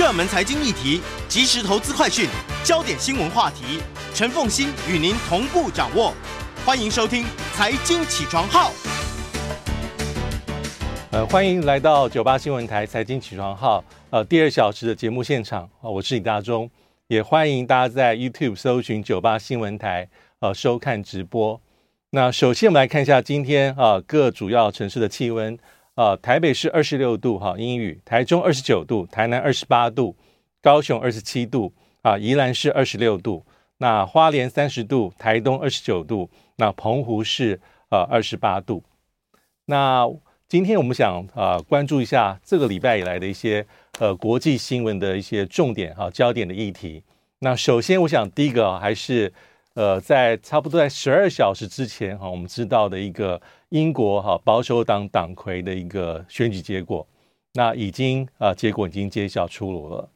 热门财经议题、即时投资快讯、焦点新闻话题，陈凤欣与您同步掌握。欢迎收听《财经起床号》。呃，欢迎来到九八新闻台《财经起床号》呃第二小时的节目现场啊，我是李大中，也欢迎大家在 YouTube 搜寻九八新闻台呃收看直播。那首先我们来看一下今天啊各主要城市的气温。啊，台北市二十六度，哈，阴雨；台中二十九度，台南二十八度，高雄二十七度，啊，宜兰市二十六度，那花莲三十度，台东二十九度，那澎湖市呃二十八度。那今天我们想呃关注一下这个礼拜以来的一些呃国际新闻的一些重点哈、焦点的议题。那首先我想第一个还是呃在差不多在十二小时之前哈、我们知道的一个。英国哈保守党党魁的一个选举结果，那已经啊结果已经揭晓出炉了。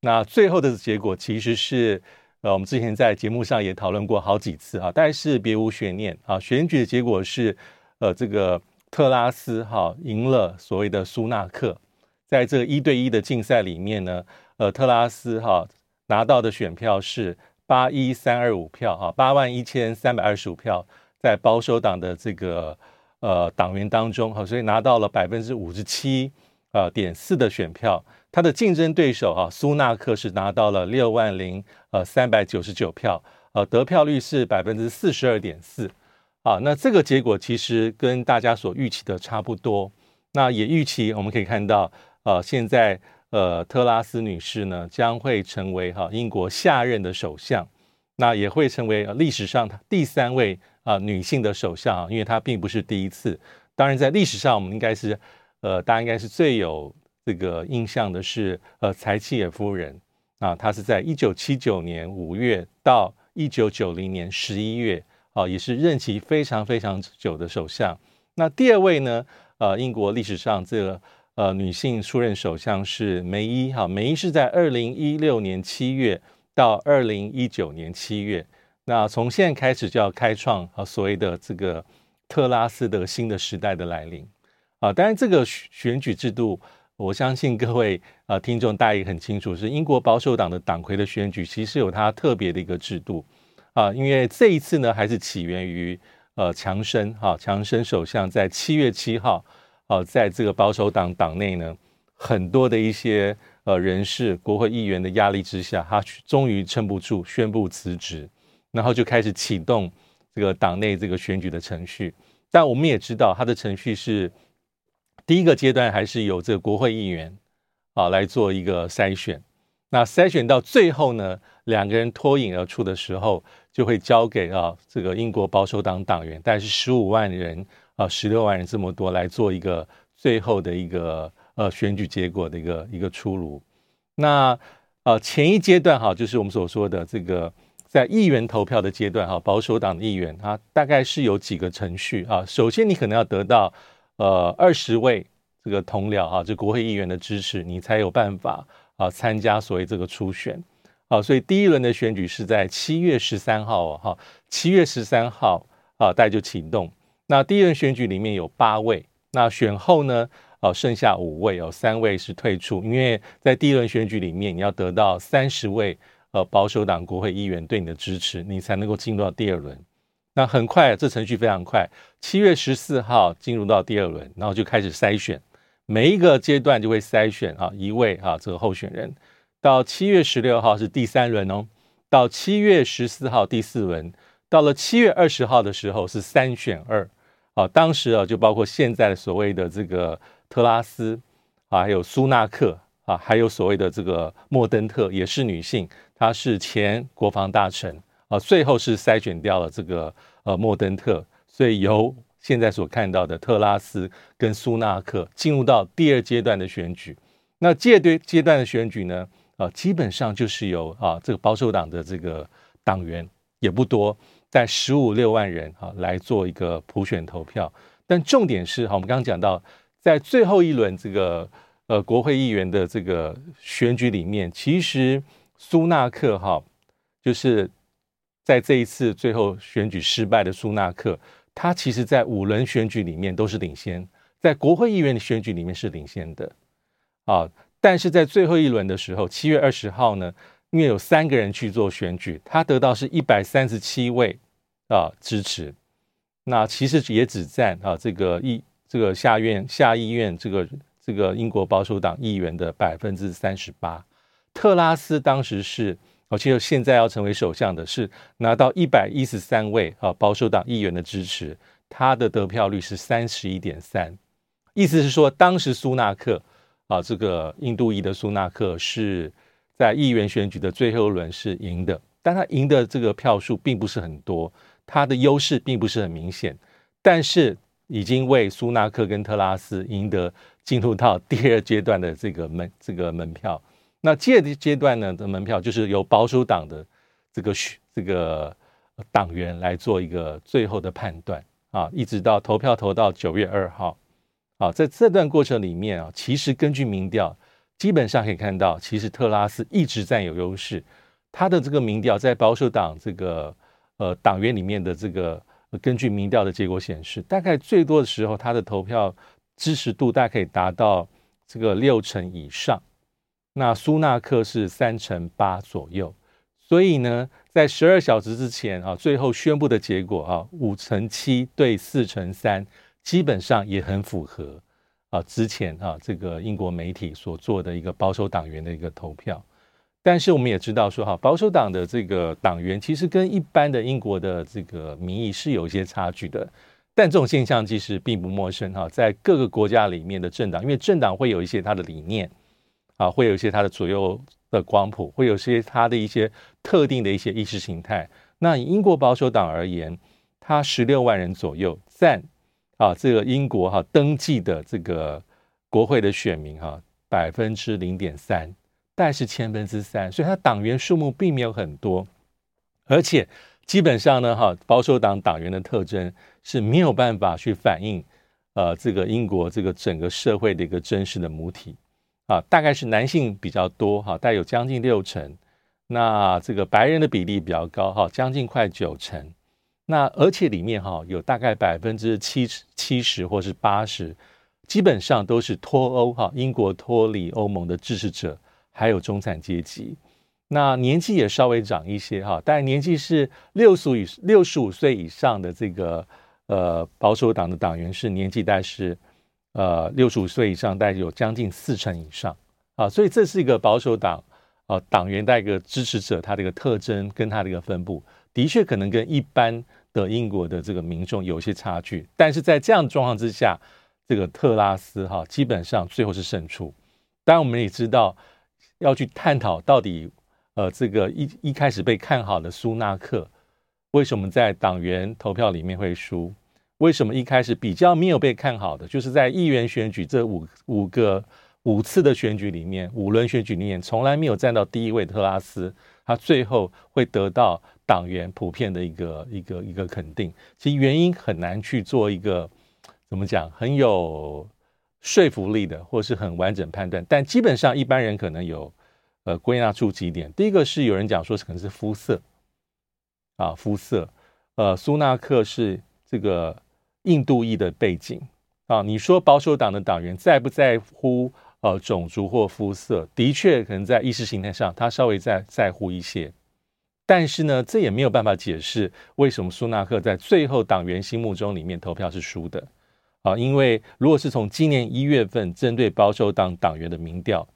那最后的结果其实是呃我们之前在节目上也讨论过好几次啊，但是别无悬念啊，选举的结果是呃这个特拉斯哈赢了所谓的苏纳克，在这一对一的竞赛里面呢，呃特拉斯哈拿到的选票是八一三二五票啊，八万一千三百二十五票，在保守党的这个。呃，党员当中哈，所以拿到了百分之五十七呃点四的选票。他的竞争对手哈苏纳克是拿到了六万零呃三百九十九票，呃得票率是百分之四十二点四。啊，那这个结果其实跟大家所预期的差不多。那也预期我们可以看到，呃，现在呃特拉斯女士呢将会成为哈英国下任的首相，那也会成为历史上第三位。啊，女性的首相，因为她并不是第一次。当然，在历史上，我们应该是，呃，大家应该是最有这个印象的是，呃，柴契尔夫人啊，她是在一九七九年五月到一九九零年十一月，啊，也是任期非常非常久的首相。那第二位呢，呃，英国历史上这个呃女性出任首相是梅伊，哈，梅伊是在二零一六年七月到二零一九年七月。那从现在开始就要开创啊所谓的这个特拉斯的新的时代的来临啊，当然这个选举制度，我相信各位啊听众大家也很清楚，是英国保守党的党魁的选举，其实有它特别的一个制度啊，因为这一次呢还是起源于呃强生哈强生首相在七月七号啊在这个保守党党内呢很多的一些呃人士国会议员的压力之下，他终于撑不住宣布辞职。然后就开始启动这个党内这个选举的程序，但我们也知道，他的程序是第一个阶段还是由这个国会议员啊来做一个筛选。那筛选到最后呢，两个人脱颖而出的时候，就会交给啊这个英国保守党党员，大概是十五万人啊十六万人这么多来做一个最后的一个呃选举结果的一个一个出炉。那呃前一阶段哈，就是我们所说的这个。在议员投票的阶段，哈，保守党的议员，他大概是有几个程序啊。首先，你可能要得到呃二十位这个同僚啊，这国会议员的支持，你才有办法啊参加所谓这个初选啊。所以第一轮的选举是在七月十三号哈，七月十三号啊，大家就启动。那第一轮选举里面有八位，那选后呢，啊，剩下五位，有三位是退出，因为在第一轮选举里面，你要得到三十位。呃，保守党国会议员对你的支持，你才能够进入到第二轮。那很快，这程序非常快，七月十四号进入到第二轮，然后就开始筛选，每一个阶段就会筛选啊一位啊这个候选人。到七月十六号是第三轮哦，到七月十四号第四轮，到了七月二十号的时候是三选二啊。当时啊就包括现在的所谓的这个特拉斯啊，还有苏纳克啊，还有所谓的这个莫登特也是女性。她是前国防大臣啊，最后是筛选掉了这个呃莫登特，所以由现在所看到的特拉斯跟苏纳克进入到第二阶段的选举。那这对阶段的选举呢，啊，基本上就是由啊这个保守党的这个党员也不多，在十五六万人啊来做一个普选投票。但重点是哈，我们刚刚讲到，在最后一轮这个呃国会议员的这个选举里面，其实。苏纳克哈，就是在这一次最后选举失败的苏纳克，他其实在五轮选举里面都是领先，在国会议员的选举里面是领先的啊。但是在最后一轮的时候，七月二十号呢，因为有三个人去做选举，他得到是一百三十七位啊支持，那其实也只占啊这个一这个下院下议院这个这个英国保守党议员的百分之三十八。特拉斯当时是，而且现在要成为首相的是拿到一百一十三位啊保守党议员的支持，他的得票率是三十一点三，意思是说当时苏纳克。啊，这个印度裔的苏纳克是在议员选举的最后一轮是赢的，但他赢的这个票数并不是很多，他的优势并不是很明显，但是已经为苏纳克跟特拉斯赢得进入到第二阶段的这个门这个门票。那第二阶段呢的门票就是由保守党的这个这个党员来做一个最后的判断啊，一直到投票投到九月二号。啊，在这段过程里面啊，其实根据民调，基本上可以看到，其实特拉斯一直占有优势。他的这个民调在保守党这个呃党员里面的这个，根据民调的结果显示，大概最多的时候，他的投票支持度大概可以达到这个六成以上。那苏纳克是三成八左右。所以呢，在十二小时之前啊，最后宣布的结果啊，五成七对四成三。基本上也很符合啊，之前啊这个英国媒体所做的一个保守党员的一个投票，但是我们也知道说哈，保守党的这个党员其实跟一般的英国的这个民意是有一些差距的，但这种现象其实并不陌生哈，在各个国家里面的政党，因为政党会有一些它的理念啊，会有一些它的左右的光谱，会有些它的一些特定的一些意识形态。那以英国保守党而言，它十六万人左右占。啊，这个英国哈、登记的这个国会的选民哈，百分之零点三，但是千分之三，所以他党员数目并没有很多，而且基本上呢哈，保守党党员的特征是没有办法去反映呃这个英国这个整个社会的一个真实的母体。啊，大概是男性比较多哈，带有将近六成，那这个白人的比例比较高哈，将近快九成。那而且里面哈有大概百分之七十七十或是八十，基本上都是脱欧哈英国脱离欧盟的支持者，还有中产阶级。那年纪也稍微长一些哈，但年纪是六十五以六十五岁以上的这个呃保守党的党员是年纪大概是呃六十五岁以上，大概有将近四成以上啊，所以这是一个保守党啊党员的一个支持者他的一个特征跟他的一个分布。的确可能跟一般的英国的这个民众有些差距，但是在这样的状况之下，这个特拉斯哈基本上最后是胜出。当然我们也知道要去探讨到底呃这个一一开始被看好的苏纳克为什么在党员投票里面会输？为什么一开始比较没有被看好的，就是在议员选举这五五个五次的选举里面，五轮选举里面从来没有站到第一位的特拉斯，他最后会得到。党员普遍的一个一个一个肯定，其实原因很难去做一个怎么讲很有说服力的，或是很完整判断。但基本上一般人可能有呃归纳出几点。第一个是有人讲说可能是肤色啊，肤色。呃，苏纳克是这个印度裔的背景啊。你说保守党的党员在不在乎呃种族或肤色？的确，可能在意识形态上他稍微在在乎一些。但是呢，这也没有办法解释为什么苏纳克在最后党员心目中里面投票是输的啊！因为如果是从今年一月份针对保守党党员的民调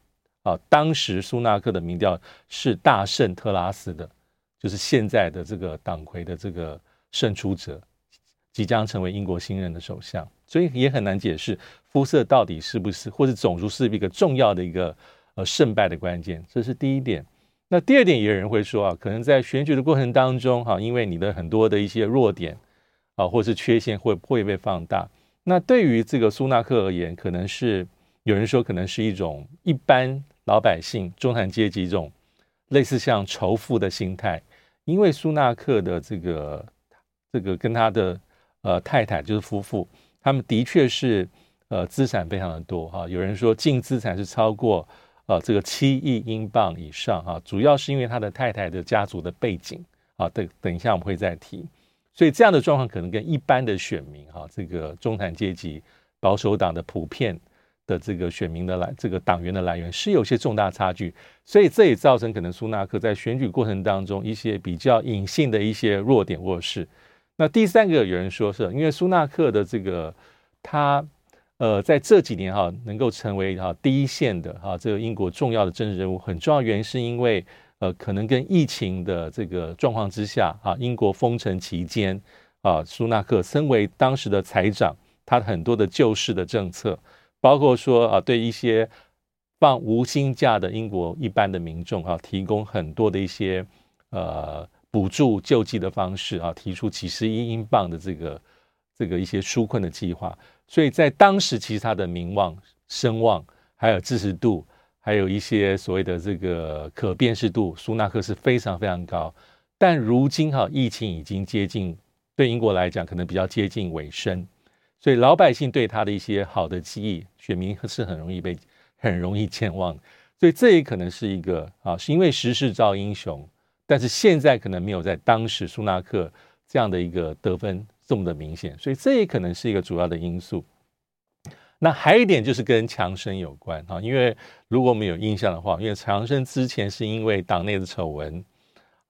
啊，当时苏纳克的民调是大胜特拉斯的，就是现在的这个党魁的这个胜出者，即将成为英国新任的首相，所以也很难解释肤色到底是不是，或是种族是一个重要的一个呃胜败的关键，这是第一点。那第二点，也有人会说啊，可能在选举的过程当中，哈，因为你的很多的一些弱点啊，或是缺陷会会被放大。那对于这个苏纳克而言，可能是有人说，可能是一种一般老百姓、中产阶级一种类似像仇富的心态。因为苏纳克的这个这个跟他的呃太太就是夫妇，他们的确是呃资产非常的多哈。有人说净资产是超过。啊，这个七亿英镑以上哈，主要是因为他的太太的家族的背景啊，等等一下我们会再提，所以这样的状况可能跟一般的选民哈，这个中产阶级保守党的普遍的这个选民的来这个党员的来源是有些重大差距，所以这也造成可能苏纳克在选举过程当中一些比较隐性的一些弱点弱势。那第三个有人说是因为苏纳克的这个他呃在这几年哈能够成为哈第一线的哈这个英国重要的政治人物，很重要原因是因为呃可能跟疫情的这个状况之下啊英国封城期间啊苏纳克身为当时的财长，他很多的救市的政策。包括说啊，对一些放无薪假的英国一般的民众啊，提供很多的一些呃补助救济的方式啊，提出几十亿英镑的这个这个一些纾困的计划，所以在当时其实他的名望、声望，还有支持度，还有一些所谓的这个可辨识度，苏纳克是非常非常高。但如今哈，疫情已经接近，对英国来讲可能比较接近尾声。所以老百姓对他的一些好的记忆，选民是很容易被很容易健忘，所以这也可能是一个啊，是因为时势造英雄，但是现在可能没有在当时苏纳克这样的一个得分这么的明显，所以这也可能是一个主要的因素。那还有一点就是跟强生有关啊，因为如果我们有印象的话，因为强生之前是因为党内的丑闻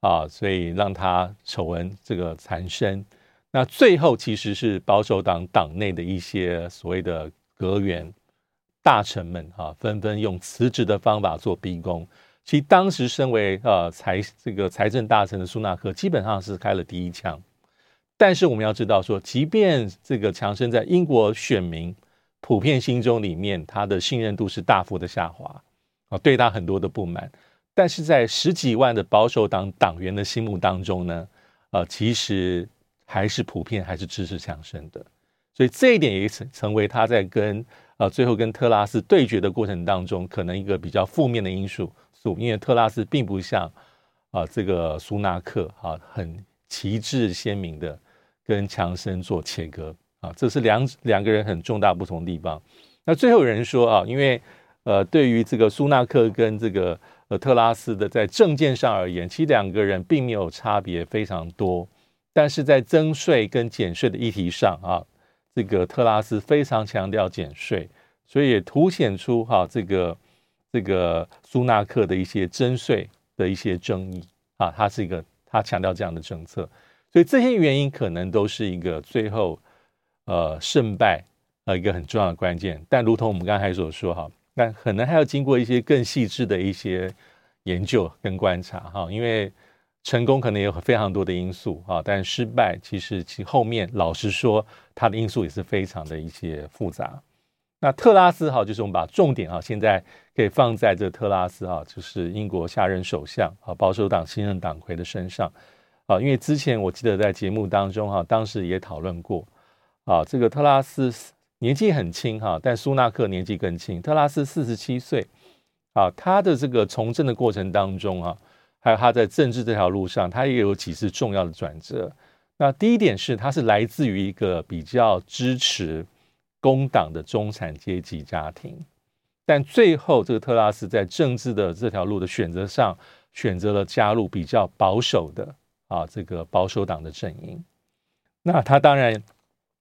啊，所以让他丑闻这个缠身。那最后其实是保守党党内的一些所谓的阁员大臣们啊，纷纷用辞职的方法做逼宫。其实当时身为呃财这个财政大臣的苏纳克，基本上是开了第一枪。但是我们要知道说，即便这个强生在英国选民普遍心中里面，他的信任度是大幅的下滑啊，对他很多的不满。但是在十几万的保守党党员的心目当中呢，呃，其实。还是普遍还是支持强生的，所以这一点也成成为他在跟呃最后跟特拉斯对决的过程当中，可能一个比较负面的因素。素因为特拉斯并不像啊、这个苏纳克啊很旗帜鲜明的跟强生做切割啊，这是两两个人很重大不同的地方。那最后有人说啊，因为呃对于这个苏纳克跟这个呃特拉斯的在政见上而言，其实两个人并没有差别非常多。但是在增税跟减税的议题上啊，这个特拉斯非常强调减税，所以也凸显出哈这个这个苏纳克的一些征税的一些争议啊，他是一个他强调这样的政策，所以这些原因可能都是一个最后呃胜败呃一个很重要的关键。但如同我们刚才所说哈，那可能还要经过一些更细致的一些研究跟观察哈，因为。成功可能有非常多的因素啊，但失败其实其后面老实说，它的因素也是非常的一些复杂。那特拉斯哈，就是我们把重点啊，现在可以放在这特拉斯哈，就是英国下任首相啊，保守党新任党魁的身上啊。因为之前我记得在节目当中哈，当时也讨论过啊，这个特拉斯年纪很轻哈，但苏纳克年纪更轻，特拉斯四十七岁啊，他的这个从政的过程当中啊。还有他在政治这条路上，他也有几次重要的转折。那第一点是，他是来自于一个比较支持工党的中产阶级家庭，但最后这个特拉斯在政治的这条路的选择上，选择了加入比较保守的啊这个保守党的阵营。那他当然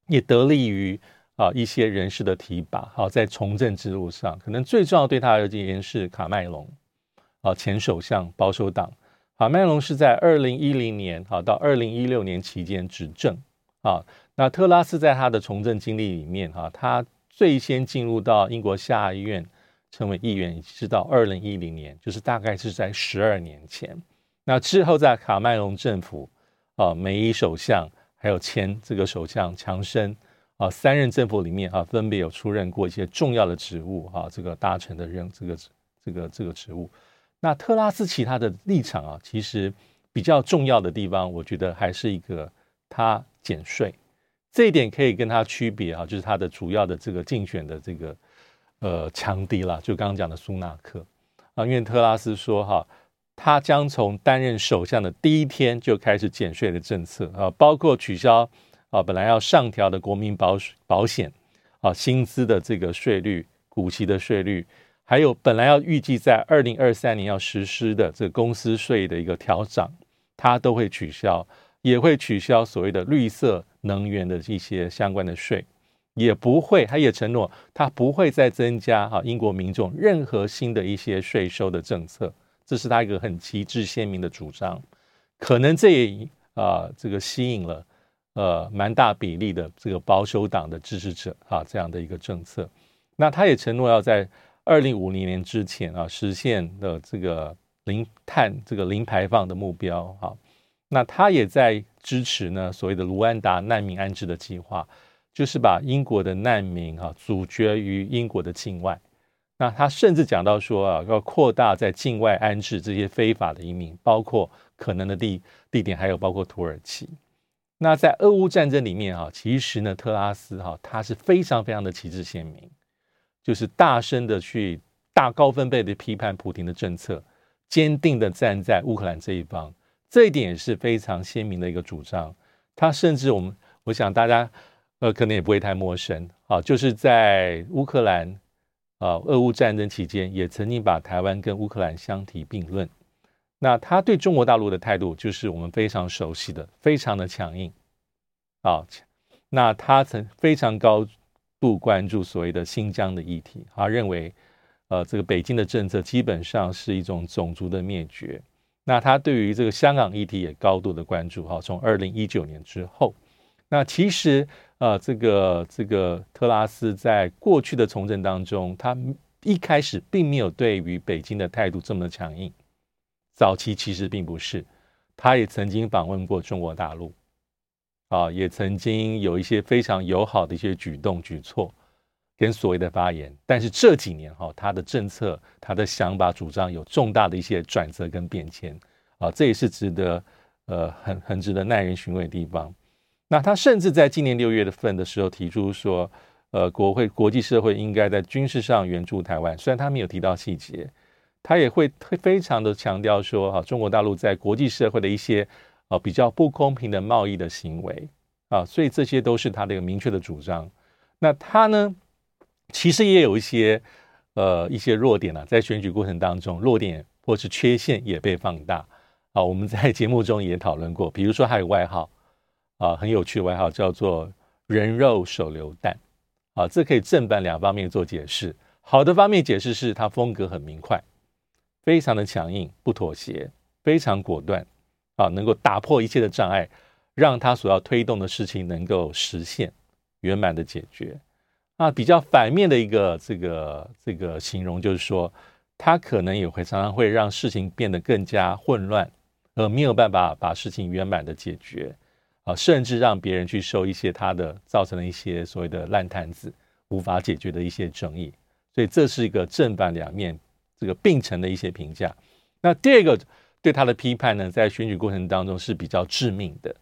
也得力于啊一些人士的提拔，好在从政之路上，可能最重要对他而言是卡麦隆。啊，前首相保守党，卡麦隆是在二零一零年啊到二零一六年期间执政啊。那特拉斯在他的从政经历里面哈，他最先进入到英国下议院成为议员，是到二零一零年，就是大概是在十二年前。那之后在卡麦隆政府啊，梅伊首相还有前这个首相强生啊三任政府里面啊，分别有出任过一些重要的职务啊，这个大臣的任这个这个这个职务。那特拉斯其他的立场啊，其实比较重要的地方，我觉得还是一个他减税这一点可以跟他区别啊，就是他的主要的这个竞选的这个呃强敌啦，就刚刚讲的苏纳克啊，因为特拉斯说哈，他将从担任首相的第一天就开始减税的政策啊，包括取消啊本来要上调的国民保保险啊薪资的这个税率、股息的税率。还有本来要预计在二零二三年要实施的这个公司税的一个调涨，他都会取消，也会取消所谓的绿色能源的一些相关的税。也不会，他也承诺他不会再增加哈英国民众任何新的一些税收的政策，这是他一个很旗帜鲜明的主张。可能这也啊这个吸引了呃蛮大比例的这个保守党的支持者啊这样的一个政策。那他也承诺要在二零五零年之前啊实现的这个零碳这个零排放的目标啊。那他也在支持呢所谓的卢安达难民安置的计划。就是把英国的难民啊阻绝于英国的境外，那他甚至讲到说啊，要扩大在境外安置这些非法的移民，包括可能的地地点，还有包括土耳其。那在俄乌战争里面啊，其实呢，特拉斯哈他是非常非常的旗帜鲜明，就是大声的去大高分贝的批判普丁的政策，坚定的站在乌克兰这一方，这一点也是非常鲜明的一个主张。他甚至我们我想大家。呃，可能也不会太陌生啊，就是在乌克兰啊，俄乌战争期间，也曾经把台湾跟乌克兰相提并论。那他对中国大陆的态度，就是我们非常熟悉的，非常的强硬啊。那他曾非常高度关注所谓的新疆的议题，他认为，呃，这个北京的政策基本上是一种种族的灭绝。那他对于这个香港议题也高度的关注，哈，从二零一九年之后，那其实。呃，这个这个特拉斯在过去的从政当中，他一开始并没有对于北京的态度这么的强硬。早期其实并不是，他也曾经访问过中国大陆，啊，也曾经有一些非常友好的一些举动举措跟所谓的发言。但是这几年哈，他的政策、他的想法、主张有重大的一些转折跟变迁，啊，这也是值得呃很很值得耐人寻味的地方。那他甚至在今年六月的份的时候提出说，呃，国会国际社会应该在军事上援助台湾。虽然他没有提到细节，他也会非常的强调说，哈，中国大陆在国际社会的一些啊比较不公平的贸易的行为啊，所以这些都是他的一个明确的主张。那他呢，其实也有一些呃一些弱点啊，在选举过程当中，弱点或是缺陷也被放大啊。我们在节目中也讨论过，比如说他有外号。啊，很有趣的外号叫做“人肉手榴弹”，啊，这可以正反两方面做解释。好的方面解释是他风格很明快，非常的强硬，不妥协，非常果断，啊，能够打破一切的障碍，让他所要推动的事情能够实现圆满的解决。啊，比较反面的一个这个这个形容就是说，他可能也会常常会让事情变得更加混乱，而没有办法把事情圆满的解决。啊，甚至让别人去收一些他的造成了一些所谓的烂摊子，无法解决的一些争议，所以这是一个正反两面这个并存的一些评价。那第二个对他的批判呢，在选举过程当中是比较致命的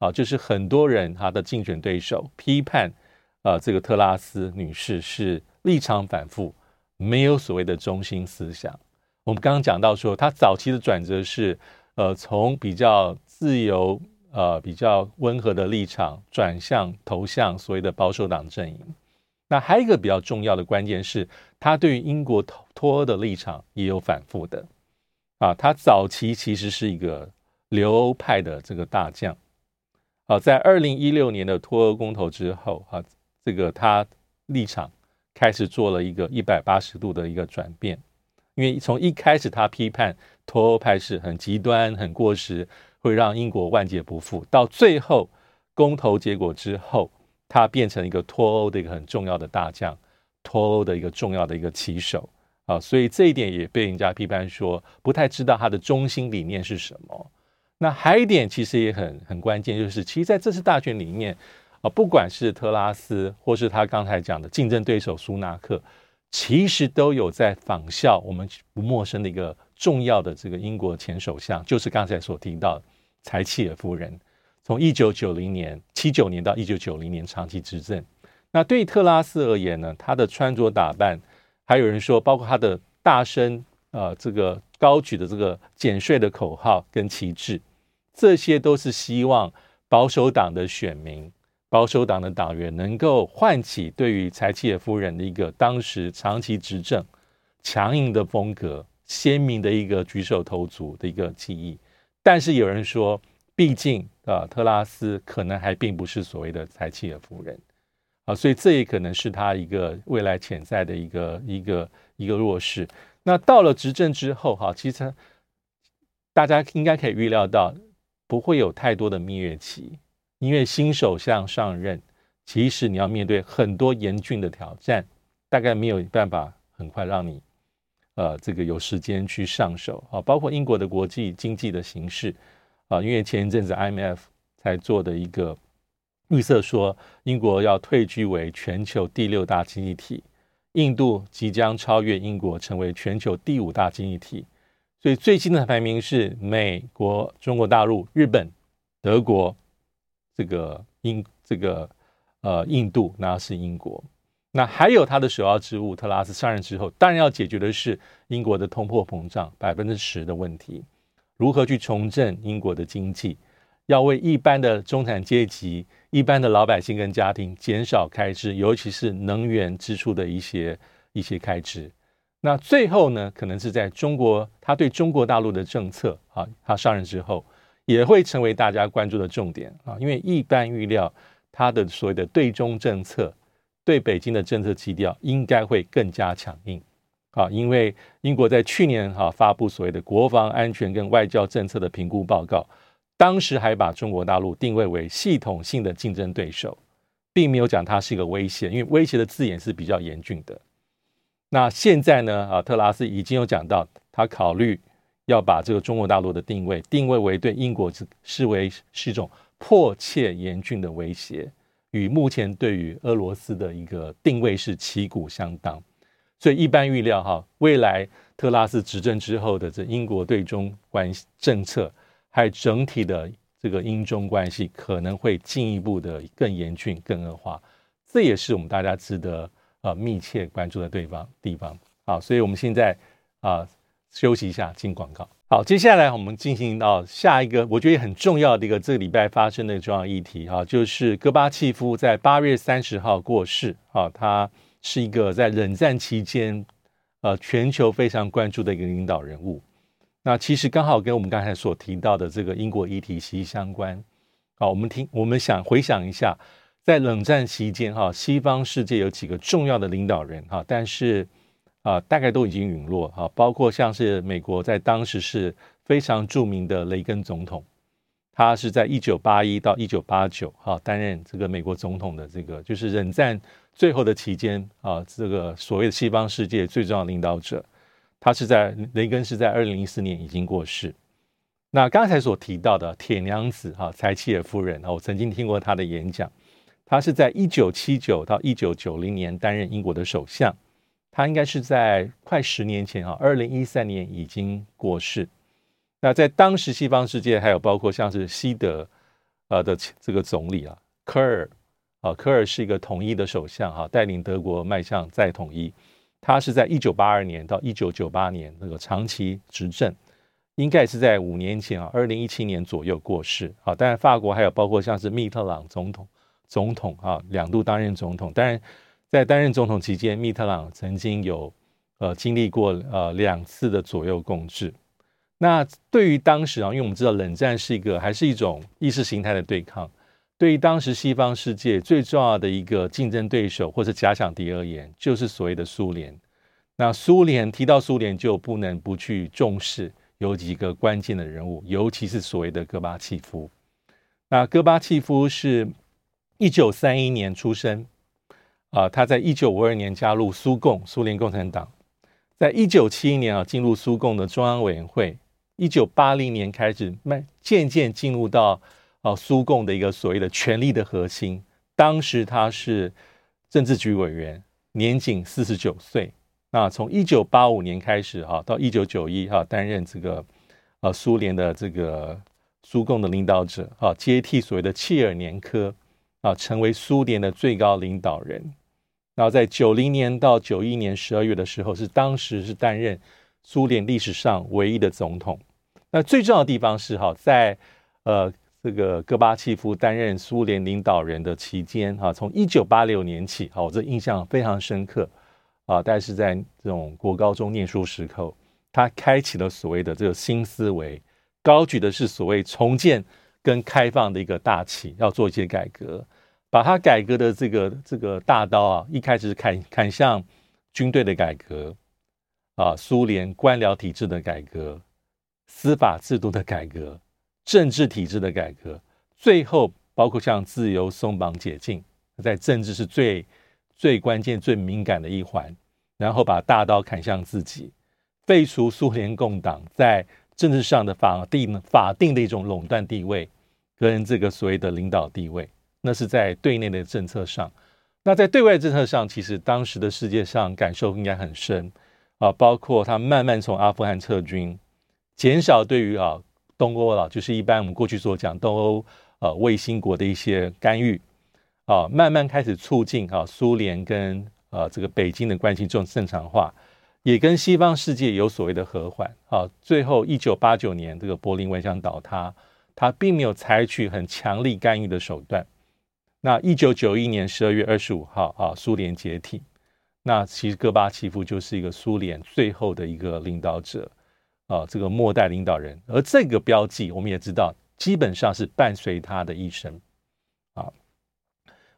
啊，就是很多人他的竞选对手批判啊，这个特拉斯女士是立场反复，没有所谓的中心思想。我们刚刚讲到说，他早期的转折是呃，从比较自由。呃，比较温和的立场转向投向所谓的保守党阵营。那还有一个比较重要的关键是，他对于英国脱欧的立场也有反复的。啊，他早期其实是一个留欧派的这个大将。啊，在二零一六年的脱欧公投之后，啊，这个他立场开始做了一个一百八十度的一个转变。因为从一开始他批判脱欧派是很极端、很过时。会让英国万劫不复。到最后公投结果之后，他变成一个脱欧的一个很重要的大将，脱欧的一个重要的一个棋手啊。所以这一点也被人家批判说，不太知道他的中心理念是什么。那还有一点其实也很很关键，就是其实在这次大选里面啊，不管是特拉斯或是他刚才讲的竞争对手苏纳克，其实都有在仿效我们不陌生的一个重要的这个英国前首相，就是刚才所提到的。柴契尔夫人从一九九零年七九年到一九九零年长期执政。那对特拉斯而言呢，他的穿着打扮，还有人说，包括他的大声呃这个高举的这个减税的口号跟旗帜，这些都是希望保守党的选民、保守党的党员能够唤起对于柴契尔夫人的一个当时长期执政强硬的风格、鲜明的一个举手投足的一个记忆。但是有人说，毕竟啊，特拉斯可能还并不是所谓的柴契尔夫人啊，所以这也可能是他一个未来潜在的一个一个一个弱势。那到了执政之后，哈，其实大家应该可以预料到，不会有太多的蜜月期，因为新首相上任，其实你要面对很多严峻的挑战，大概没有办法很快让你，呃，这个有时间去上手啊，包括英国的国际经济的形势啊，因为前一阵子 IMF 才做的一个预测说，英国要退居为全球第六大经济体。印度即将超越英国，成为全球第五大经济体。所以最新的排名是美国、中国大陆、日本、德国，这个英这个呃印度，那是英国。那还有他的首要之务，特拉斯上任之后，当然要解决的是英国的通货膨胀百分之十的问题，如何去重振英国的经济。要为一般的中产阶级、一般的老百姓跟家庭减少开支，尤其是能源支出的一些一些开支。那最后呢，可能是在中国，他对中国大陆的政策啊，他上任之后也会成为大家关注的重点啊。因为一般预料，他的所谓的对中政策，对北京的政策基调应该会更加强硬啊。因为英国在去年哈发布所谓的国防安全跟外交政策的评估报告。当时还把中国大陆定位为系统性的竞争对手，并没有讲它是一个威胁，因为威胁的字眼是比较严峻的。那现在呢？啊，特拉斯已经有讲到，他考虑要把这个中国大陆的定位定位为对英国是视为是一种迫切严峻的威胁，与目前对于俄罗斯的一个定位是旗鼓相当。所以一般预料哈，未来特拉斯执政之后的这英国对中关系政策。还有整体的这个英中关系可能会进一步的更严峻、更恶化，这也是我们大家值得呃密切关注的对方地方。好，所以我们现在啊、休息一下，进广告。好，接下来我们进行到下一个我觉得很重要的一个这个礼拜发生的重要议题哈，就是戈巴契夫在八月三十号过世啊，他是一个在冷战期间呃全球非常关注的一个领导人物。那其实刚好跟我们刚才所提到的这个英国议题息息相关。好，我们听，我们想回想一下，在冷战期间，哈，西方世界有几个重要的领导人，哈，但是啊，大概都已经陨落，哈，包括像是美国在当时是非常著名的雷根总统，他是在一九八一到一九八九，哈，担任这个美国总统的这个，就是冷战最后的期间，啊，这个所谓的西方世界最重要的领导者。他是在雷根是在二零一四年已经过世。那刚才所提到的铁娘子哈柴契尔夫人啊，我曾经听过她的演讲。她是在一九七九到一九九零年担任英国的首相。他应该是在快十年前啊，二零一三年已经过世。那在当时西方世界还有包括像是西德呃的这个总理啊科尔啊科尔是一个统一的首相哈，带领德国迈向再统一。他是在一九八二年到一九九八年那个长期执政，应该是在五年前啊，二零一七年左右过世啊。当然，法国还有包括像是密特朗总统，总统啊两度担任总统。当然，在担任总统期间，密特朗曾经有呃经历过呃两次的左右共治。那对于当时啊，因为我们知道冷战是一个还是一种意识形态的对抗。对于当时西方世界最重要的一个竞争对手或者假想敌而言，就是所谓的苏联。那苏联提到苏联，就不能不去重视有几个关键的人物，尤其是所谓的戈巴契夫。那戈巴契夫是一九三一年出生，啊，他在一九五二年加入苏共，苏联共产党，在一九七一年啊进入苏共的中央委员会，一九八零年开始慢渐渐进入到。啊，苏共的一个所谓的权力的核心，当时他是政治局委员，年仅四十九岁。那从一九八五年开始，哈，到一九九一，哈，担任这个呃苏联的这个苏共的领导者，啊，接替所谓的切尔年科，啊，成为苏联的最高领导人。然后在九零年到九一年十二月的时候，是当时是担任苏联历史上唯一的总统。那最重要的地方是，哈，在呃。这个戈巴契夫担任苏联领导人的期间，哈，从一九八六年起，哈，我这印象非常深刻，啊，但是在这种国高中念书时候，他开启了所谓的这个新思维，高举的是所谓重建跟开放的一个大旗，要做一些改革，把他改革的这个这个大刀啊，一开始砍砍向军队的改革啊，苏联官僚体制的改革、司法制度的改革、政治体制的改革，最后包括像自由松绑解禁，在政治是最最关键、最敏感的一环，然后把大刀砍向自己，废除苏联共党在政治上的法定法定的一种垄断地位跟这个所谓的领导地位。那是在对内的政策上，那在对外政策上，其实当时的世界上感受应该很深啊，包括他慢慢从阿富汗撤军，减少对于啊东欧了，就是一般我们过去所讲东欧呃卫星国的一些干预啊，慢慢开始促进啊苏联跟呃这个北京的关系这种正常化，也跟西方世界有所谓的和缓啊。最后一九八九年这个柏林围墙倒塌，他并没有采取很强力干预的手段。那一九九一年十二月二十五号啊，苏联解体。那其实戈巴契夫就是一个苏联最后的一个领导者啊，这个末代领导人。而这个标记，我们也知道，基本上是伴随他的一生啊。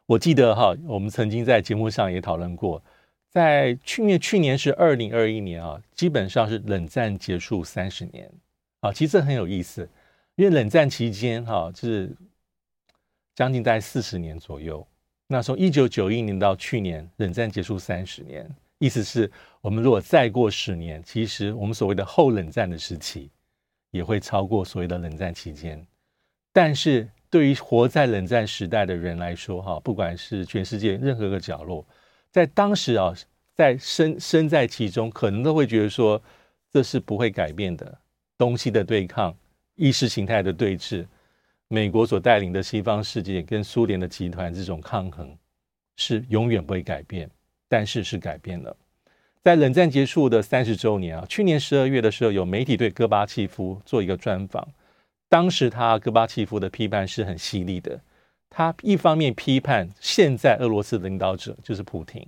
我记得哈，我们曾经在节目上也讨论过，在去年，去年是二零二一年啊，基本上是冷战结束三十年啊。其实这很有意思，因为冷战期间哈，就是。将近在四十年左右，那从一九九一年到去年，冷战结束三十年，意思是我们如果再过十年，其实我们所谓的后冷战的时期也会超过所谓的冷战期间。但是对于活在冷战时代的人来说，哈，不管是全世界任何一个角落，在当时啊，在身身在其中，可能都会觉得说这是不会改变的东西的对抗，意识形态的对峙。美国所带领的西方世界跟苏联的集团这种抗衡是永远不会改变，但是是改变了。在冷战结束的三十周年啊，去年十二月的时候，有媒体对戈巴契夫做一个专访，当时他戈巴契夫的批判是很犀利的。他一方面批判现在俄罗斯的领导者就是普亭，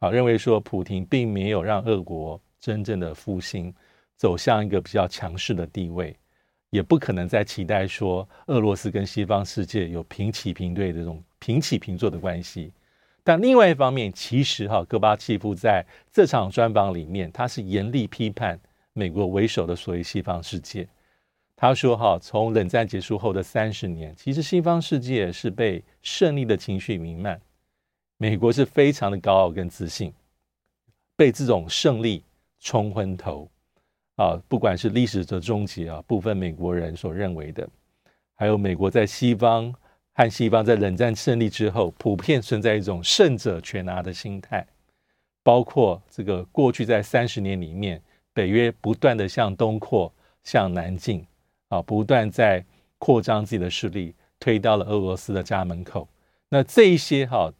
啊，认为说普亭并没有让俄国真正的复兴，走向一个比较强势的地位。也不可能再期待说俄罗斯跟西方世界有平起平对的这种平起平坐的关系。但另外一方面，其实哈戈巴契夫在这场专访里面，他是严厉批判美国为首的所谓西方世界。他说哈，从冷战结束后的三十年，其实西方世界是被胜利的情绪弥漫，美国是非常的高傲跟自信，被这种胜利冲昏头。啊，不管是历史的终结啊，部分美国人所认为的，还有美国在西方和西方在冷战胜利之后，普遍存在一种胜者全拿的心态，包括这个过去在三十年里面，北约不断的向东扩、向南进，啊，不断在扩张自己的势力，推到了俄罗斯的家门口。那这一些哈、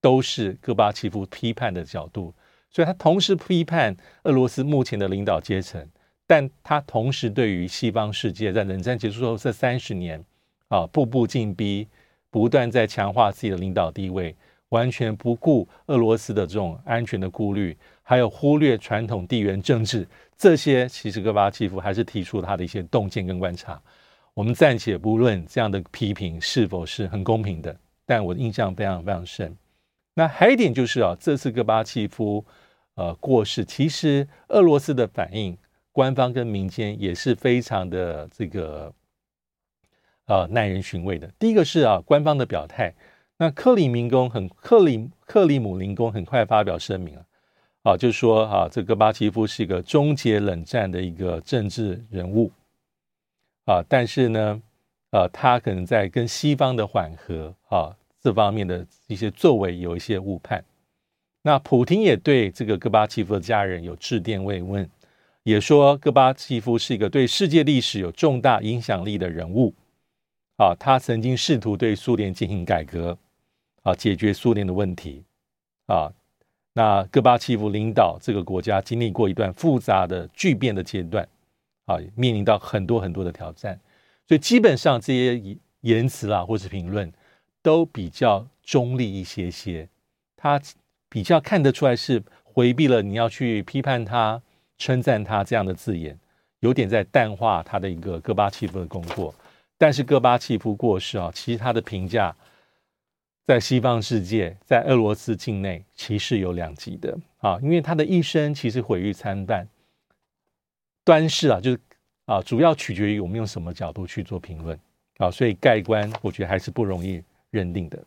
都是戈巴契夫批判的角度。所以他同时批判俄罗斯目前的领导阶层，但他同时对于西方世界在冷战结束后这三十年啊，步步进逼，不断在强化自己的领导地位，完全不顾俄罗斯的这种安全的顾虑，还有忽略传统地缘政治，这些其实戈巴契夫还是提出他的一些洞见跟观察。我们暂且不论这样的批评是否是很公平的，但我印象非常非常深。那还有一点就是啊，这次戈巴契夫。呃，过世其实俄罗斯的反应，官方跟民间也是非常的这个呃耐人寻味的。第一个是啊，官方的表态，那克里明宫很克里克里姆林宫很快发表声明啊，啊，就说啊，这戈巴契夫是一个终结冷战的一个政治人物啊，但是呢，呃，他可能在跟西方的缓和啊这方面的一些作为有一些误判。那普京也对这个戈巴契夫的家人有致电慰问，也说戈巴契夫是一个对世界历史有重大影响力的人物，啊，他曾经试图对苏联进行改革，啊，解决苏联的问题，啊，那戈巴契夫领导这个国家经历过一段复杂的巨变的阶段，啊，面临到很多很多的挑战，所以基本上这些言辞啊或是评论都比较中立一些些，他。比较看得出来是回避了你要去批判他、称赞他这样的字眼，有点在淡化他的一个戈巴契夫的功过。但是戈巴契夫过世啊，其实他的评价在西方世界，在俄罗斯境内，其实有两极的啊，因为他的一生其实毁誉参半。端视啊，就是啊，主要取决于我们用什么角度去做评论啊，所以盖棺，我觉得还是不容易认定的。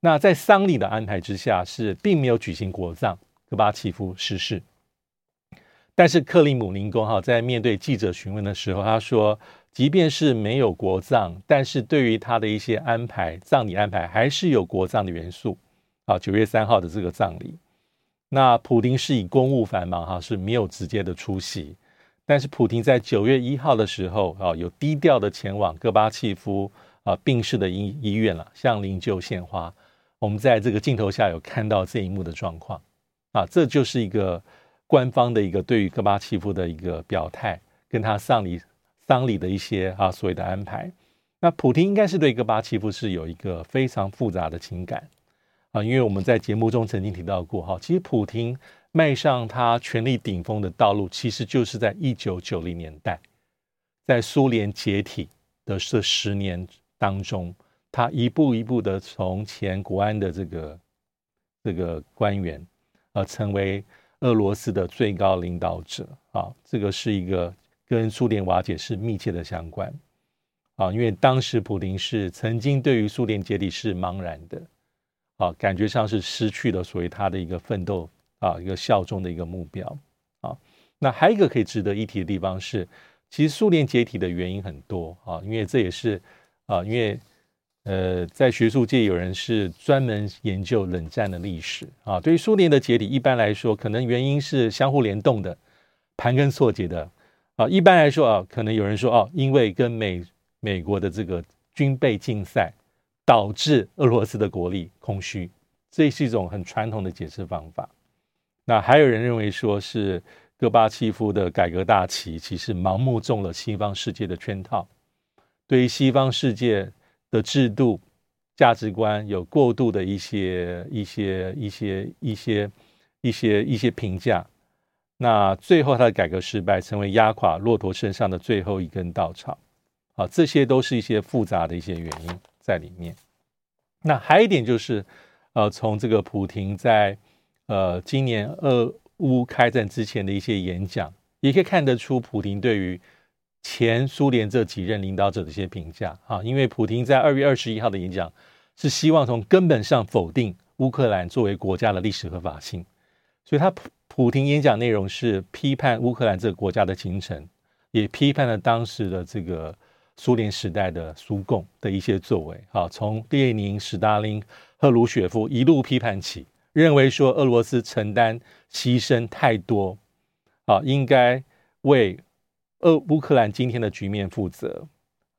那在丧礼的安排之下，是并没有举行国葬，戈巴契夫逝世。但是克里姆林宫哈，在面对记者询问的时候，他说，即便是没有国葬，但是对于他的一些安排，葬礼安排还是有国葬的元素。啊，九月三号的这个葬礼，那普丁是以公务繁忙哈，是没有直接的出席。但是普丁在九月一号的时候啊，有低调的前往戈巴契夫啊病逝的医医院了，向灵柩献花。我们在这个镜头下有看到这一幕的状况啊，这就是一个。官方的一个对于戈巴契夫的一个表态，跟他丧礼丧礼的一些啊所谓的安排，那普丁应该是对戈巴契夫是有一个非常复杂的情感啊，因为我们在节目中曾经提到过哈，其实普丁迈上他权力顶峰的道路，其实就是在一九九零年代，在苏联解体的这十年当中，他一步一步的从前国安的这个这个官员，呃，成为。俄罗斯的最高领导者啊，这个是一个跟苏联瓦解是密切的相关啊，因为当时普林是曾经对于苏联解体是茫然的啊，感觉上是失去了所谓他的一个奋斗啊，一个效忠的一个目标啊。那还有一个可以值得一提的地方是，其实苏联解体的原因很多啊，因为这也是啊，因为。呃，在学术界有人是专门研究冷战的历史啊。对于苏联的解体，一般来说，可能原因是相互联动的、盘根错节的啊。一般来说啊，可能有人说哦，因为跟美美国的这个军备竞赛，导致俄罗斯的国力空虚，这是一种很传统的解释方法。那还有人认为说是戈巴契夫的改革大旗，其实盲目中了西方世界的圈套，对于西方世界。的制度、价值观有过度的一些、一些、一些、一些、一些、一些评价，那最后他的改革失败，成为压垮骆驼身上的最后一根稻草。啊，这些都是一些复杂的一些原因在里面。那还有一点就是，呃，从这个普丁在呃今年俄乌开战之前的一些演讲，也可以看得出普丁对于。前苏联这几任领导者的一些评价啊，因为普京在二月二十一号的演讲是希望从根本上否定乌克兰作为国家的历史合法性，所以他普普丁演讲内容是批判乌克兰这个国家的形成，也批判了当时的这个苏联时代的苏共的一些作为啊，从列宁、史大林、赫鲁雪夫一路批判起，认为说俄罗斯承担牺牲太多啊，应该为。俄乌克兰今天的局面负责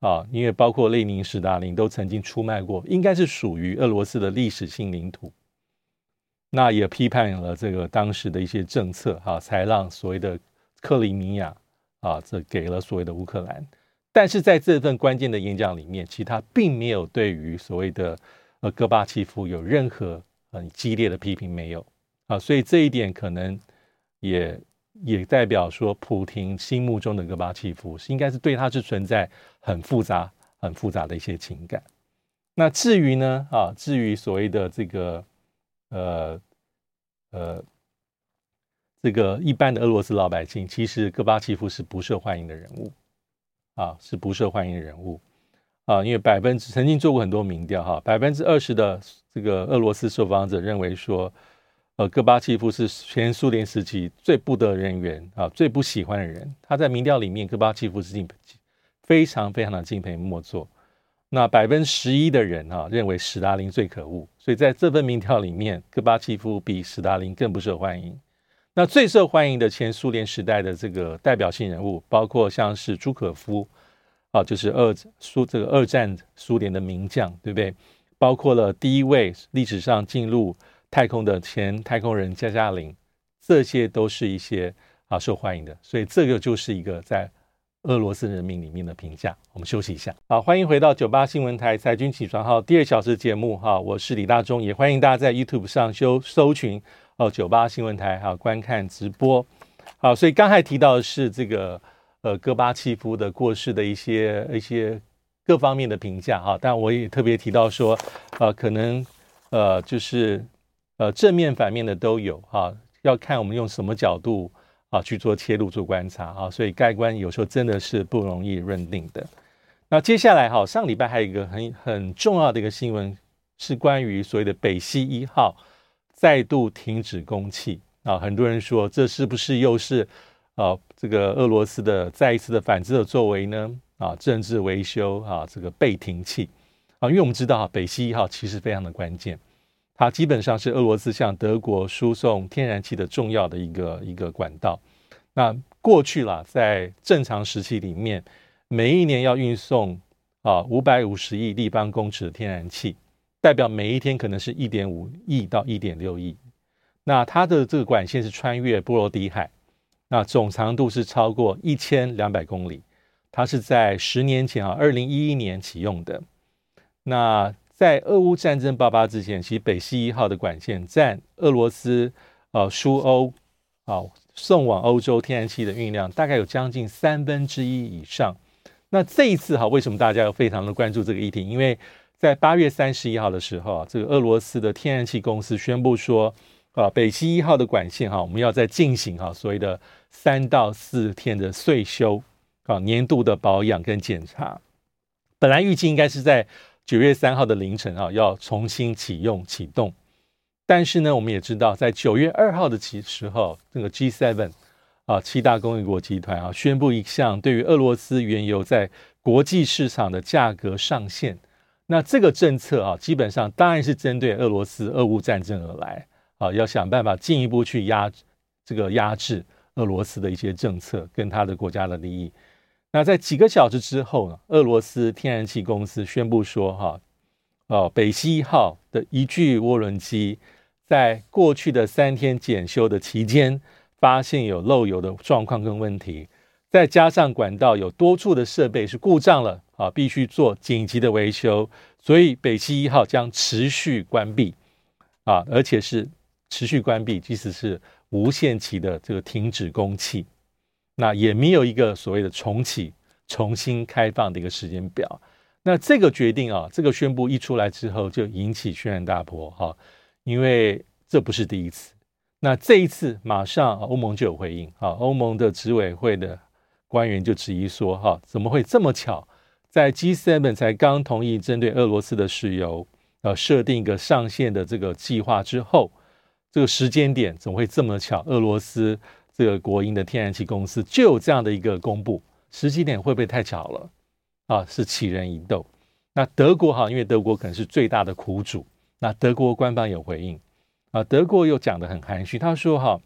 啊，因为包括列宁、史大林都曾经出卖过，应该是属于俄罗斯的历史性领土。那也批判了这个当时的一些政策啊，才让所谓的克里米亚啊，这给了所谓的乌克兰。但是在这份关键的演讲里面，其他并没有对于所谓的呃戈巴契夫有任何很激烈的批评，没有啊，所以这一点可能也。也代表说，普丁心目中的戈巴契夫是应该是对他是存在很复杂、很复杂的一些情感。那至于呢？啊，至于所谓的这个呃呃这个一般的俄罗斯老百姓，其实戈巴契夫是不受欢迎的人物啊，是不受欢迎的人物啊，因为百分之曾经做过很多民调哈，百分之二十的这个俄罗斯受访者认为说。呃，戈巴契夫是前苏联时期最不得人缘啊，最不喜欢的人。他在民调里面，戈巴契夫是敬非常非常的敬佩莫作。那百分之十一的人啊，认为史达林最可恶。所以在这份民调里面，戈巴契夫比史达林更不受欢迎。那最受欢迎的前苏联时代的这个代表性人物，包括像是朱可夫啊，就是二苏这个二战苏联的名将，对不对？包括了第一位历史上进入。太空的前太空人加加林，这些都是一些啊受欢迎的，所以这个就是一个在俄罗斯人民里面的评价。我们休息一下，好，欢迎回到九八新闻台财经起床号第二小时节目哈，我是李大中，也欢迎大家在 YouTube 上搜搜寻哦九八新闻台哈观看直播。好，所以刚才提到的是这个呃戈巴契夫的过世的一些一些各方面的评价哈，但我也特别提到说呃可能。呃，就是呃正面反面的都有哈，要看我们用什么角度啊去做切入做观察啊，所以盖棺有时候真的是不容易认定的。那接下来哈，上礼拜还有一个很很重要的一个新闻，是关于所谓的北溪一号再度停止供气啊，很多人说这是不是又是啊这个俄罗斯的再一次的反制的作为呢？啊，政治维修啊，这个被停气啊，因为我们知道啊，北溪一号其实非常的关键，它基本上是俄罗斯向德国输送天然气的重要的一个一个管道。那过去啦，在正常时期里面，每一年要运送啊五百五十亿立方公尺的天然气，代表每一天可能是一点五亿到一点六亿。那它的这个管线是穿越波罗的海，那总长度是超过一千两百公里。它是在十年前啊，二零一一年启用的。那在俄乌战争爆发之前，其实北溪一号的管线占俄罗斯呃输欧啊送往欧洲天然气的运量大概有将近三分之一以上。那这一次哈，为什么大家要非常的关注这个议题？因为在八月三十一号的时候啊，这个俄罗斯的天然气公司宣布说，啊，北溪一号的管线哈，我们要再进行哈所谓的三到四天的岁修。啊，年度的保养跟检查，本来预计应该是在九月三号的凌晨啊，要重新启用启动。但是呢，我们也知道，在九月二号的时候，这个 G7 啊，七大工业国集团啊，宣布一项对于俄罗斯原油在国际市场的价格上限。那这个政策啊，基本上当然是针对俄罗斯俄乌战争而来啊，要想办法进一步去压这个压制俄罗斯的一些政策跟他的国家的利益。那在几个小时之后呢，俄罗斯天然气公司宣布说，哈，哦，北溪一号的一具涡轮机在过去的三天检修的期间，发现有漏油的状况跟问题，再加上管道有多处的设备是故障了，啊，必须做紧急的维修，所以北溪一号将持续关闭，啊，而且是持续关闭，即使是无限期的这个停止供气。那也没有一个所谓的重启、重新开放的一个时间表。那这个决定啊，这个宣布一出来之后，就引起轩然大波哈，因为这不是第一次。那这一次马上欧盟就有回应啊，欧盟的执委会的官员就质疑说哈，怎么会这么巧，在 G7 才刚同意针对俄罗斯的石油呃设定一个上限的这个计划之后，这个时间点怎么会这么巧？俄罗斯。这个国营的天然气公司就有这样的一个公布，时机点会不会太巧了啊？是杞人一斗。那德国哈，因为德国可能是最大的苦主，那德国官方有回应啊，德国又讲得很含蓄，他说哈，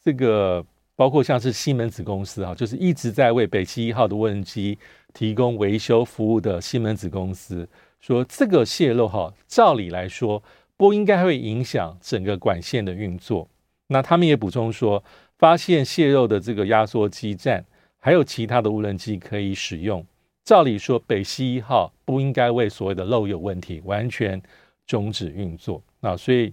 这个包括像是西门子公司哈，就是一直在为北溪一号的无人机提供维修服务的西门子公司，说这个泄漏哈，照理来说不应该会影响整个管线的运作。那他们也补充说。发现泄漏的这个压缩机站，还有其他的无人机可以使用。照理说，北溪一号不应该为所谓的漏油问题完全终止运作。那所以，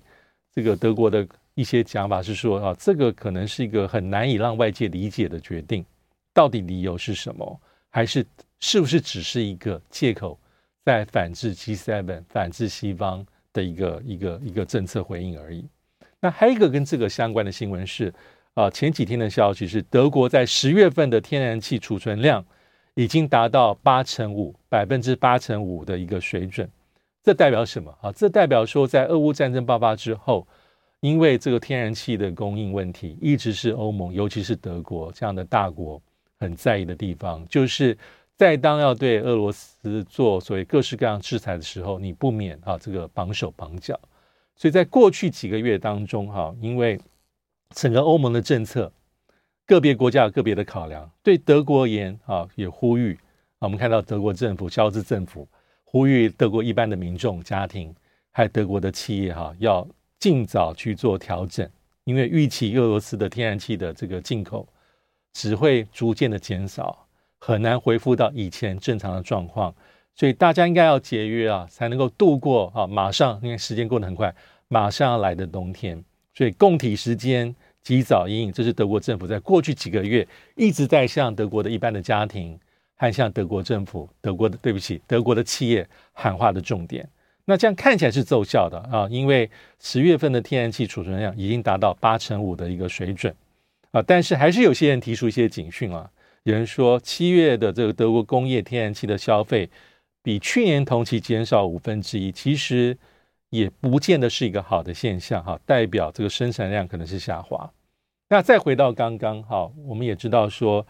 这个德国的一些讲法是说啊，这个可能是一个很难以让外界理解的决定。到底理由是什么？还是是不是只是一个借口，在反制 G7、反制西方的一个一个一个政策回应而已？那还有一个跟这个相关的新闻是。啊，前几天的消息是，德国在十月份的天然气储存量已经达到八成五，百分之八成五的一个水准。这代表什么啊？这代表说，在俄乌战争爆发之后，因为这个天然气的供应问题，一直是欧盟，尤其是德国这样的大国很在意的地方。就是在当要对俄罗斯做所谓各式各样制裁的时候，你不免啊这个绑手绑脚。所以在过去几个月当中，哈，因为整个欧盟的政策，个别国家有个别的考量。对德国而言，啊，也呼吁，我们看到德国政府、肖兹政府呼吁德国一般的民众、家庭，还有德国的企业，哈，要尽早去做调整，因为预期俄罗斯的天然气的这个进口只会逐渐的减少，很难恢复到以前正常的状况。所以大家应该要节约啊，才能够度过啊，马上因为时间过得很快，马上要来的冬天。所以供体时间，及早因应，这是德国政府在过去几个月一直在向德国的一般的家庭，和向德国政府、德国的对不起，德国的企业喊话的重点。那这样看起来是奏效的啊，因为十月份的天然气储存量已经达到八成五的一个水准啊，但是还是有些人提出一些警讯啊，有人说七月的这个德国工业天然气的消费比去年同期减少五分之一，其实也不见得是一个好的现象哈，代表这个生产量可能是下滑。那再回到刚刚哈，我们也知道说，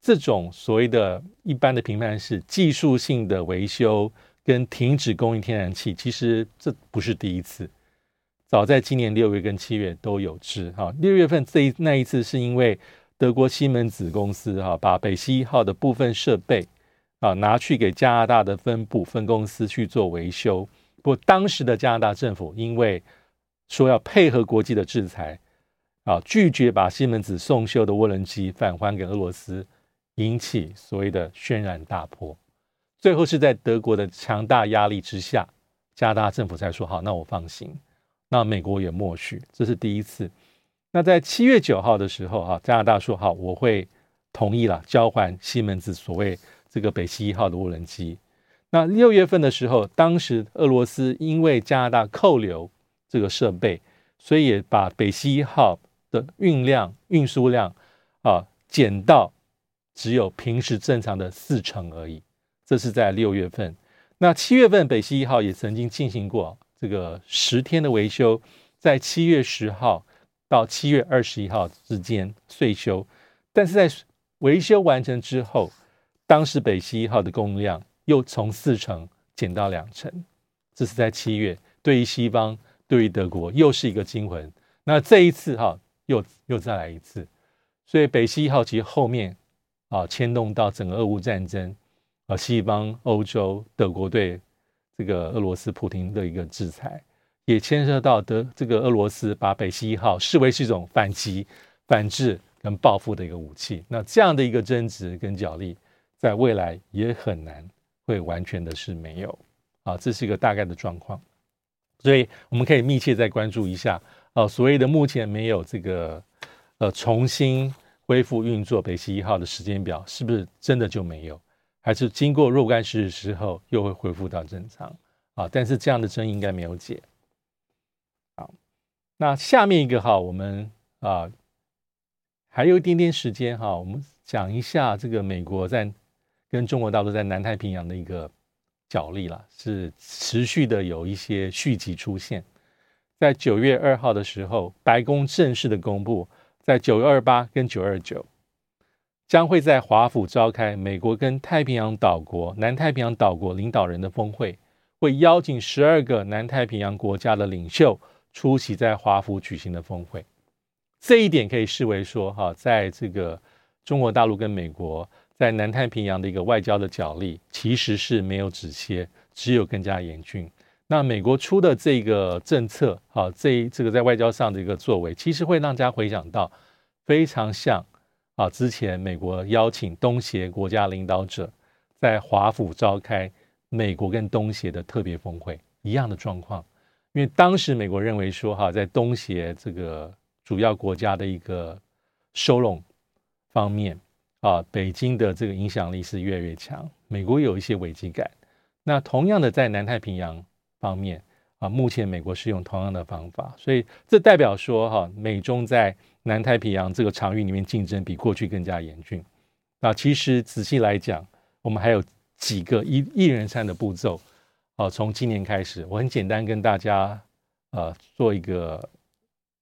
这种所谓的一般的评判是技术性的维修跟停止供应天然气，其实这不是第一次，早在今年六月跟七月都有之哈。六月份这一那一次是因为德国西门子公司哈把北溪一号的部分设备啊拿去给加拿大的分部分公司去做维修，不过当时的加拿大政府因为说要配合国际的制裁。啊，拒绝把西门子送修的涡轮机返还给俄罗斯，引起所谓的轩然大波。最后是在德国的强大压力之下，加拿大政府才说好，那我放心。那美国也默许，这是第一次。那在七月九号的时候，啊，加拿大说好，我会同意了交还西门子所谓这个北溪一号的涡轮机。那六月份的时候，当时俄罗斯因为加拿大扣留这个设备，所以也把北溪一号。的运量、运输量啊，减到只有平时正常的四成而已。这是在六月份。那七月份，北溪一号也曾经进行过这个十天的维修，在七月十号到七月二十一号之间岁修。但是在维修完成之后，当时北溪一号的供应量又从四成减到两成。这是在七月，对于西方，对于德国，又是一个惊魂。那这一次哈。又又再来一次，所以北溪一号其实后面啊牵动到整个俄乌战争啊，西方欧洲德国对这个俄罗斯普京的一个制裁，也牵涉到德这个俄罗斯把北溪一号视为是一种反击、反制跟报复的一个武器。那这样的一个争执跟角力，在未来也很难会完全的是没有啊，这是一个大概的状况，所以我们可以密切再关注一下。哦，所谓的目前没有这个呃重新恢复运作北溪一号的时间表，是不是真的就没有？还是经过若干时日之后又会恢复到正常？啊，但是这样的争议应该没有解。好，那下面一个哈，我们啊还有一点点时间哈，我们讲一下这个美国在跟中国大陆在南太平洋的一个角力了，是持续的有一些续集出现。在九月二号的时候，白宫正式的公布，在九月二八跟九二九，将会在华府召开美国跟太平洋岛国、南太平洋岛国领导人的峰会，会邀请十二个南太平洋国家的领袖出席在华府举行的峰会。这一点可以视为说，哈，在这个中国大陆跟美国在南太平洋的一个外交的角力，其实是没有止歇，只有更加严峻。那美国出的这个政策，啊，这这个在外交上的一个作为，其实会让大家回想到非常像啊，之前美国邀请东协国家领导者在华府召开美国跟东协的特别峰会一样的状况。因为当时美国认为说，哈，在东协这个主要国家的一个收拢方面，啊，北京的这个影响力是越来越强，美国有一些危机感。那同样的，在南太平洋。方面啊，目前美国是用同样的方法，所以这代表说哈，美中在南太平洋这个场域里面竞争比过去更加严峻。那其实仔细来讲，我们还有几个一一连串的步骤啊。从今年开始，我很简单跟大家呃做一个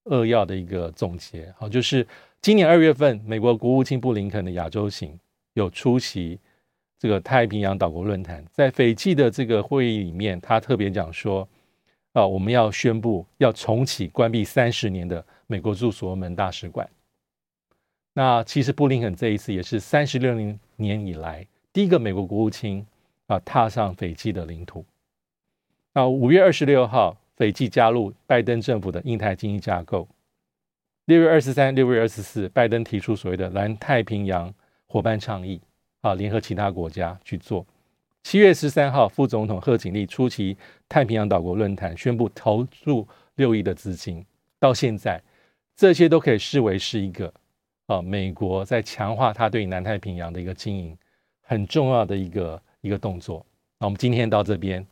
扼要的一个总结。好，就是今年二月份，美国国务卿布林肯的亚洲行有出席。这个太平洋岛国论坛在斐济的这个会议里面，他特别讲说，啊，我们要宣布要重启关闭三十年的美国驻所罗门大使馆。那其实布林肯这一次也是三十六年以来第一个美国国务卿啊踏上斐济的领土。啊，五月二十六号，斐济加入拜登政府的印太经济架构。六月二十三、六月二十四，拜登提出所谓的南太平洋伙伴倡议。啊，联合其他国家去做。七月十三号，副总统贺锦丽出席太平洋岛国论坛，宣布投入六亿的资金。到现在，这些都可以视为是一个啊，美国在强化它对南太平洋的一个经营很重要的一个一个动作。那我们今天到这边，